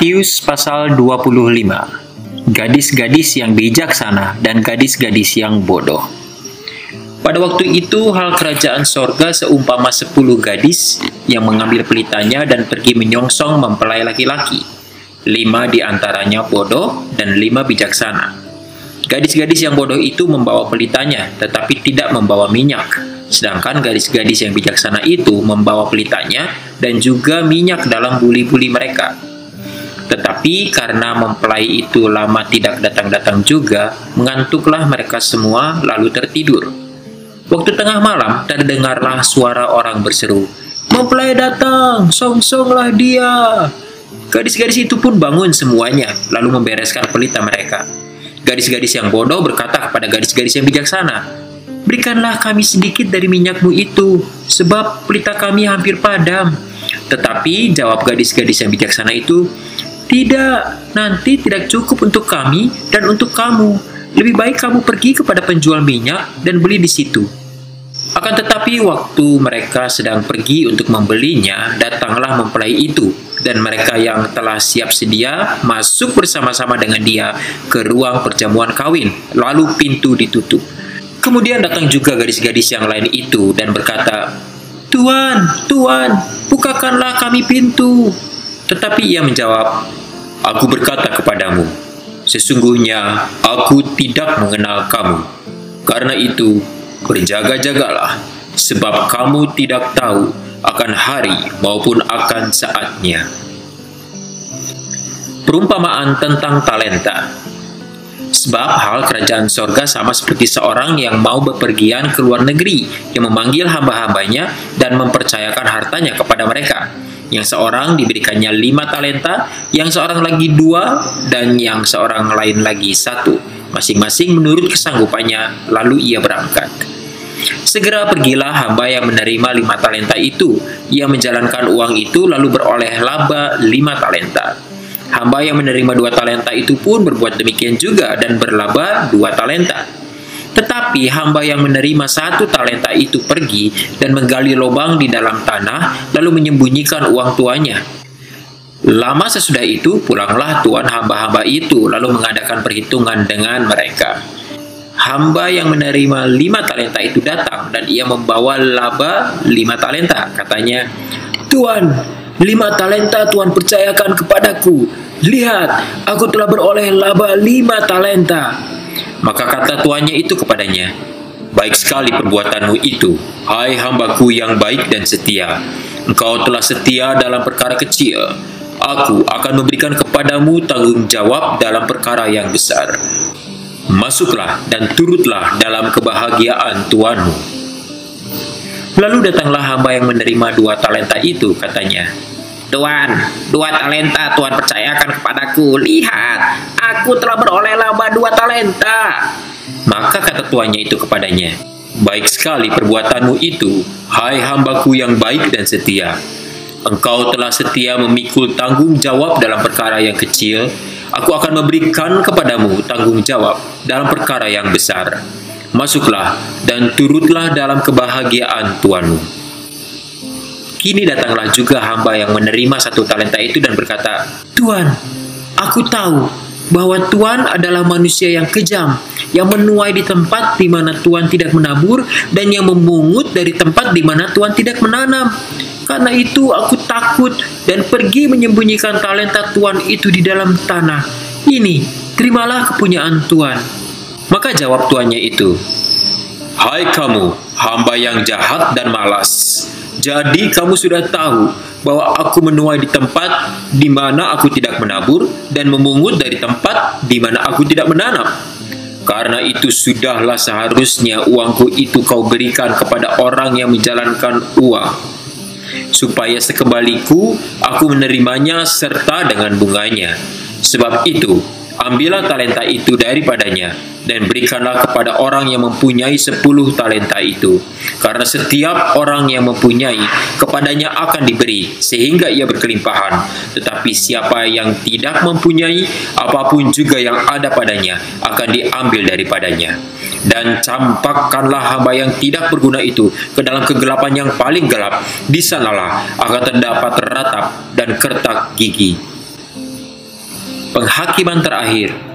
Matius pasal 25 Gadis-gadis yang bijaksana dan gadis-gadis yang bodoh Pada waktu itu hal kerajaan sorga seumpama sepuluh gadis yang mengambil pelitanya dan pergi menyongsong mempelai laki-laki. Lima di antaranya bodoh dan lima bijaksana. Gadis-gadis yang bodoh itu membawa pelitanya tetapi tidak membawa minyak. Sedangkan gadis-gadis yang bijaksana itu membawa pelitanya dan juga minyak dalam buli-buli mereka. Tetapi karena mempelai itu lama tidak datang-datang juga, mengantuklah mereka semua lalu tertidur. Waktu tengah malam terdengarlah suara orang berseru, Mempelai datang, song-songlah dia. Gadis-gadis itu pun bangun semuanya, lalu membereskan pelita mereka. Gadis-gadis yang bodoh berkata kepada gadis-gadis yang bijaksana, Berikanlah kami sedikit dari minyakmu itu, sebab pelita kami hampir padam. Tetapi jawab gadis-gadis yang bijaksana itu, tidak, nanti tidak cukup untuk kami dan untuk kamu. Lebih baik kamu pergi kepada penjual minyak dan beli di situ. Akan tetapi waktu mereka sedang pergi untuk membelinya, datanglah mempelai itu, dan mereka yang telah siap sedia masuk bersama-sama dengan dia ke ruang perjamuan kawin, lalu pintu ditutup. Kemudian datang juga gadis-gadis yang lain itu dan berkata, Tuan, Tuan, bukakanlah kami pintu. Tetapi ia menjawab, Aku berkata kepadamu, sesungguhnya aku tidak mengenal kamu. Karena itu, berjaga-jagalah, sebab kamu tidak tahu akan hari maupun akan saatnya. Perumpamaan tentang talenta Sebab hal kerajaan sorga sama seperti seorang yang mau bepergian ke luar negeri, yang memanggil hamba-hambanya dan mempercayakan hartanya kepada mereka yang seorang diberikannya lima talenta, yang seorang lagi dua, dan yang seorang lain lagi satu, masing-masing menurut kesanggupannya, lalu ia berangkat. Segera pergilah hamba yang menerima lima talenta itu. Ia menjalankan uang itu lalu beroleh laba lima talenta. Hamba yang menerima dua talenta itu pun berbuat demikian juga dan berlaba dua talenta. Tetapi hamba yang menerima satu talenta itu pergi dan menggali lubang di dalam tanah, lalu menyembunyikan uang tuanya. Lama sesudah itu, pulanglah tuan hamba-hamba itu, lalu mengadakan perhitungan dengan mereka. Hamba yang menerima lima talenta itu datang, dan ia membawa laba lima talenta. Katanya, Tuan, lima talenta Tuan percayakan kepadaku. Lihat, aku telah beroleh laba lima talenta. Maka kata tuannya itu kepadanya, Baik sekali perbuatanmu itu, hai hambaku yang baik dan setia. Engkau telah setia dalam perkara kecil. Aku akan memberikan kepadamu tanggung jawab dalam perkara yang besar. Masuklah dan turutlah dalam kebahagiaan tuanmu. Lalu datanglah hamba yang menerima dua talenta itu, katanya, Tuan, dua talenta Tuhan percayakan kepadaku. Lihat, aku telah beroleh laba dua talenta. Maka kata tuannya itu kepadanya, Baik sekali perbuatanmu itu, hai hambaku yang baik dan setia. Engkau telah setia memikul tanggung jawab dalam perkara yang kecil, aku akan memberikan kepadamu tanggung jawab dalam perkara yang besar. Masuklah dan turutlah dalam kebahagiaan Tuanmu. Kini datanglah juga hamba yang menerima satu talenta itu dan berkata, Tuan, aku tahu bahwa Tuhan adalah manusia yang kejam, yang menuai di tempat di mana Tuhan tidak menabur, dan yang memungut dari tempat di mana Tuhan tidak menanam. Karena itu aku takut dan pergi menyembunyikan talenta Tuhan itu di dalam tanah. Ini, terimalah kepunyaan Tuhan. Maka jawab tuannya itu, Hai kamu, hamba yang jahat dan malas. Jadi kamu sudah tahu bahwa aku menuai di tempat di mana aku tidak menabur dan memungut dari tempat di mana aku tidak menanam. Karena itu sudahlah seharusnya uangku itu kau berikan kepada orang yang menjalankan uang. Supaya sekembaliku aku menerimanya serta dengan bunganya. Sebab itu, ambillah talenta itu daripadanya dan berikanlah kepada orang yang mempunyai sepuluh talenta itu. Karena setiap orang yang mempunyai, kepadanya akan diberi, sehingga ia berkelimpahan. Tetapi siapa yang tidak mempunyai, apa pun juga yang ada padanya, akan diambil daripadanya. Dan campakkanlah hamba yang tidak berguna itu ke dalam kegelapan yang paling gelap. Di sanalah akan terdapat ratap dan kertak gigi. Penghakiman terakhir.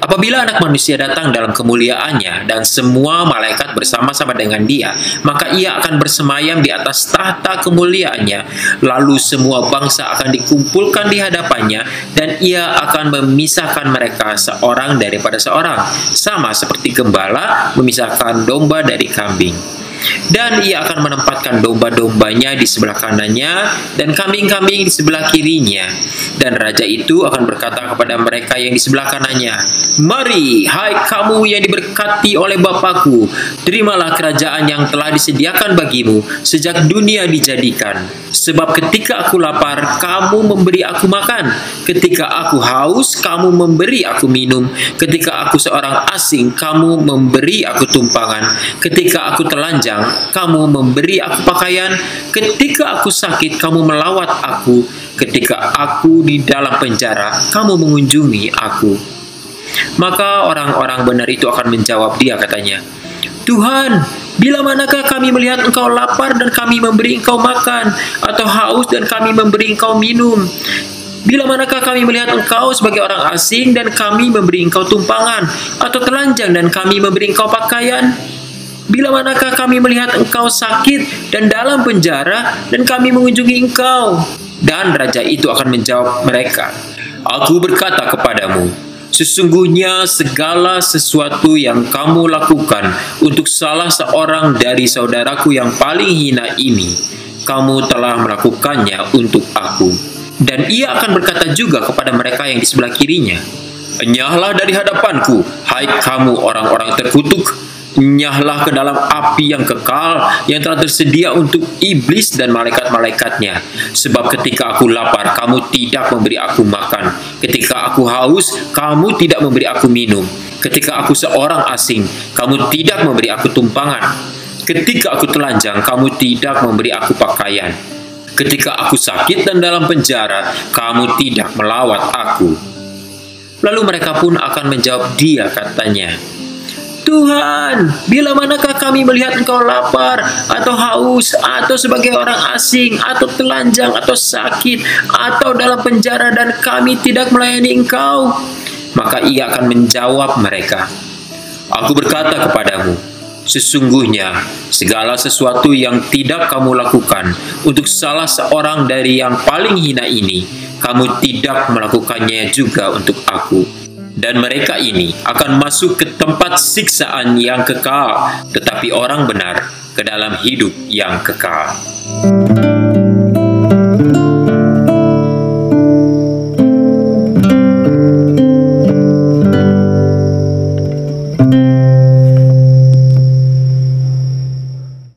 Apabila anak manusia datang dalam kemuliaannya dan semua malaikat bersama-sama dengan dia, maka ia akan bersemayam di atas tahta kemuliaannya. Lalu semua bangsa akan dikumpulkan di hadapannya dan ia akan memisahkan mereka seorang daripada seorang, sama seperti gembala memisahkan domba dari kambing dan ia akan menempatkan domba-dombanya di sebelah kanannya dan kambing-kambing di sebelah kirinya. Dan raja itu akan berkata kepada mereka yang di sebelah kanannya, Mari, hai kamu yang diberkati oleh Bapakku, terimalah kerajaan yang telah disediakan bagimu sejak dunia dijadikan. Sebab ketika aku lapar, kamu memberi aku makan. Ketika aku haus, kamu memberi aku minum. Ketika aku seorang asing, kamu memberi aku tumpangan. Ketika aku telanjang, kamu memberi aku pakaian. Ketika aku sakit, kamu melawat aku. Ketika aku di dalam penjara, kamu mengunjungi aku. Maka orang-orang benar itu akan menjawab dia katanya, Tuhan, bila manakah kami melihat engkau lapar dan kami memberi engkau makan, atau haus dan kami memberi engkau minum? Bila manakah kami melihat engkau sebagai orang asing dan kami memberi engkau tumpangan, atau telanjang dan kami memberi engkau pakaian? Bila manakah kami melihat engkau sakit dan dalam penjara dan kami mengunjungi engkau? Dan raja itu akan menjawab mereka, Aku berkata kepadamu, Sesungguhnya segala sesuatu yang kamu lakukan untuk salah seorang dari saudaraku yang paling hina ini, kamu telah melakukannya untuk aku. Dan ia akan berkata juga kepada mereka yang di sebelah kirinya, Enyahlah dari hadapanku, hai kamu orang-orang terkutuk, nyahlah ke dalam api yang kekal yang telah tersedia untuk iblis dan malaikat-malaikatnya. Sebab ketika aku lapar, kamu tidak memberi aku makan. Ketika aku haus, kamu tidak memberi aku minum. Ketika aku seorang asing, kamu tidak memberi aku tumpangan. Ketika aku telanjang, kamu tidak memberi aku pakaian. Ketika aku sakit dan dalam penjara, kamu tidak melawat aku. Lalu mereka pun akan menjawab dia katanya, Tuhan, bila manakah kami melihat engkau lapar atau haus atau sebagai orang asing atau telanjang atau sakit atau dalam penjara dan kami tidak melayani engkau? Maka ia akan menjawab mereka, Aku berkata kepadamu, Sesungguhnya segala sesuatu yang tidak kamu lakukan untuk salah seorang dari yang paling hina ini, kamu tidak melakukannya juga untuk aku dan mereka ini akan masuk ke tempat siksaan yang kekal, tetapi orang benar ke dalam hidup yang kekal.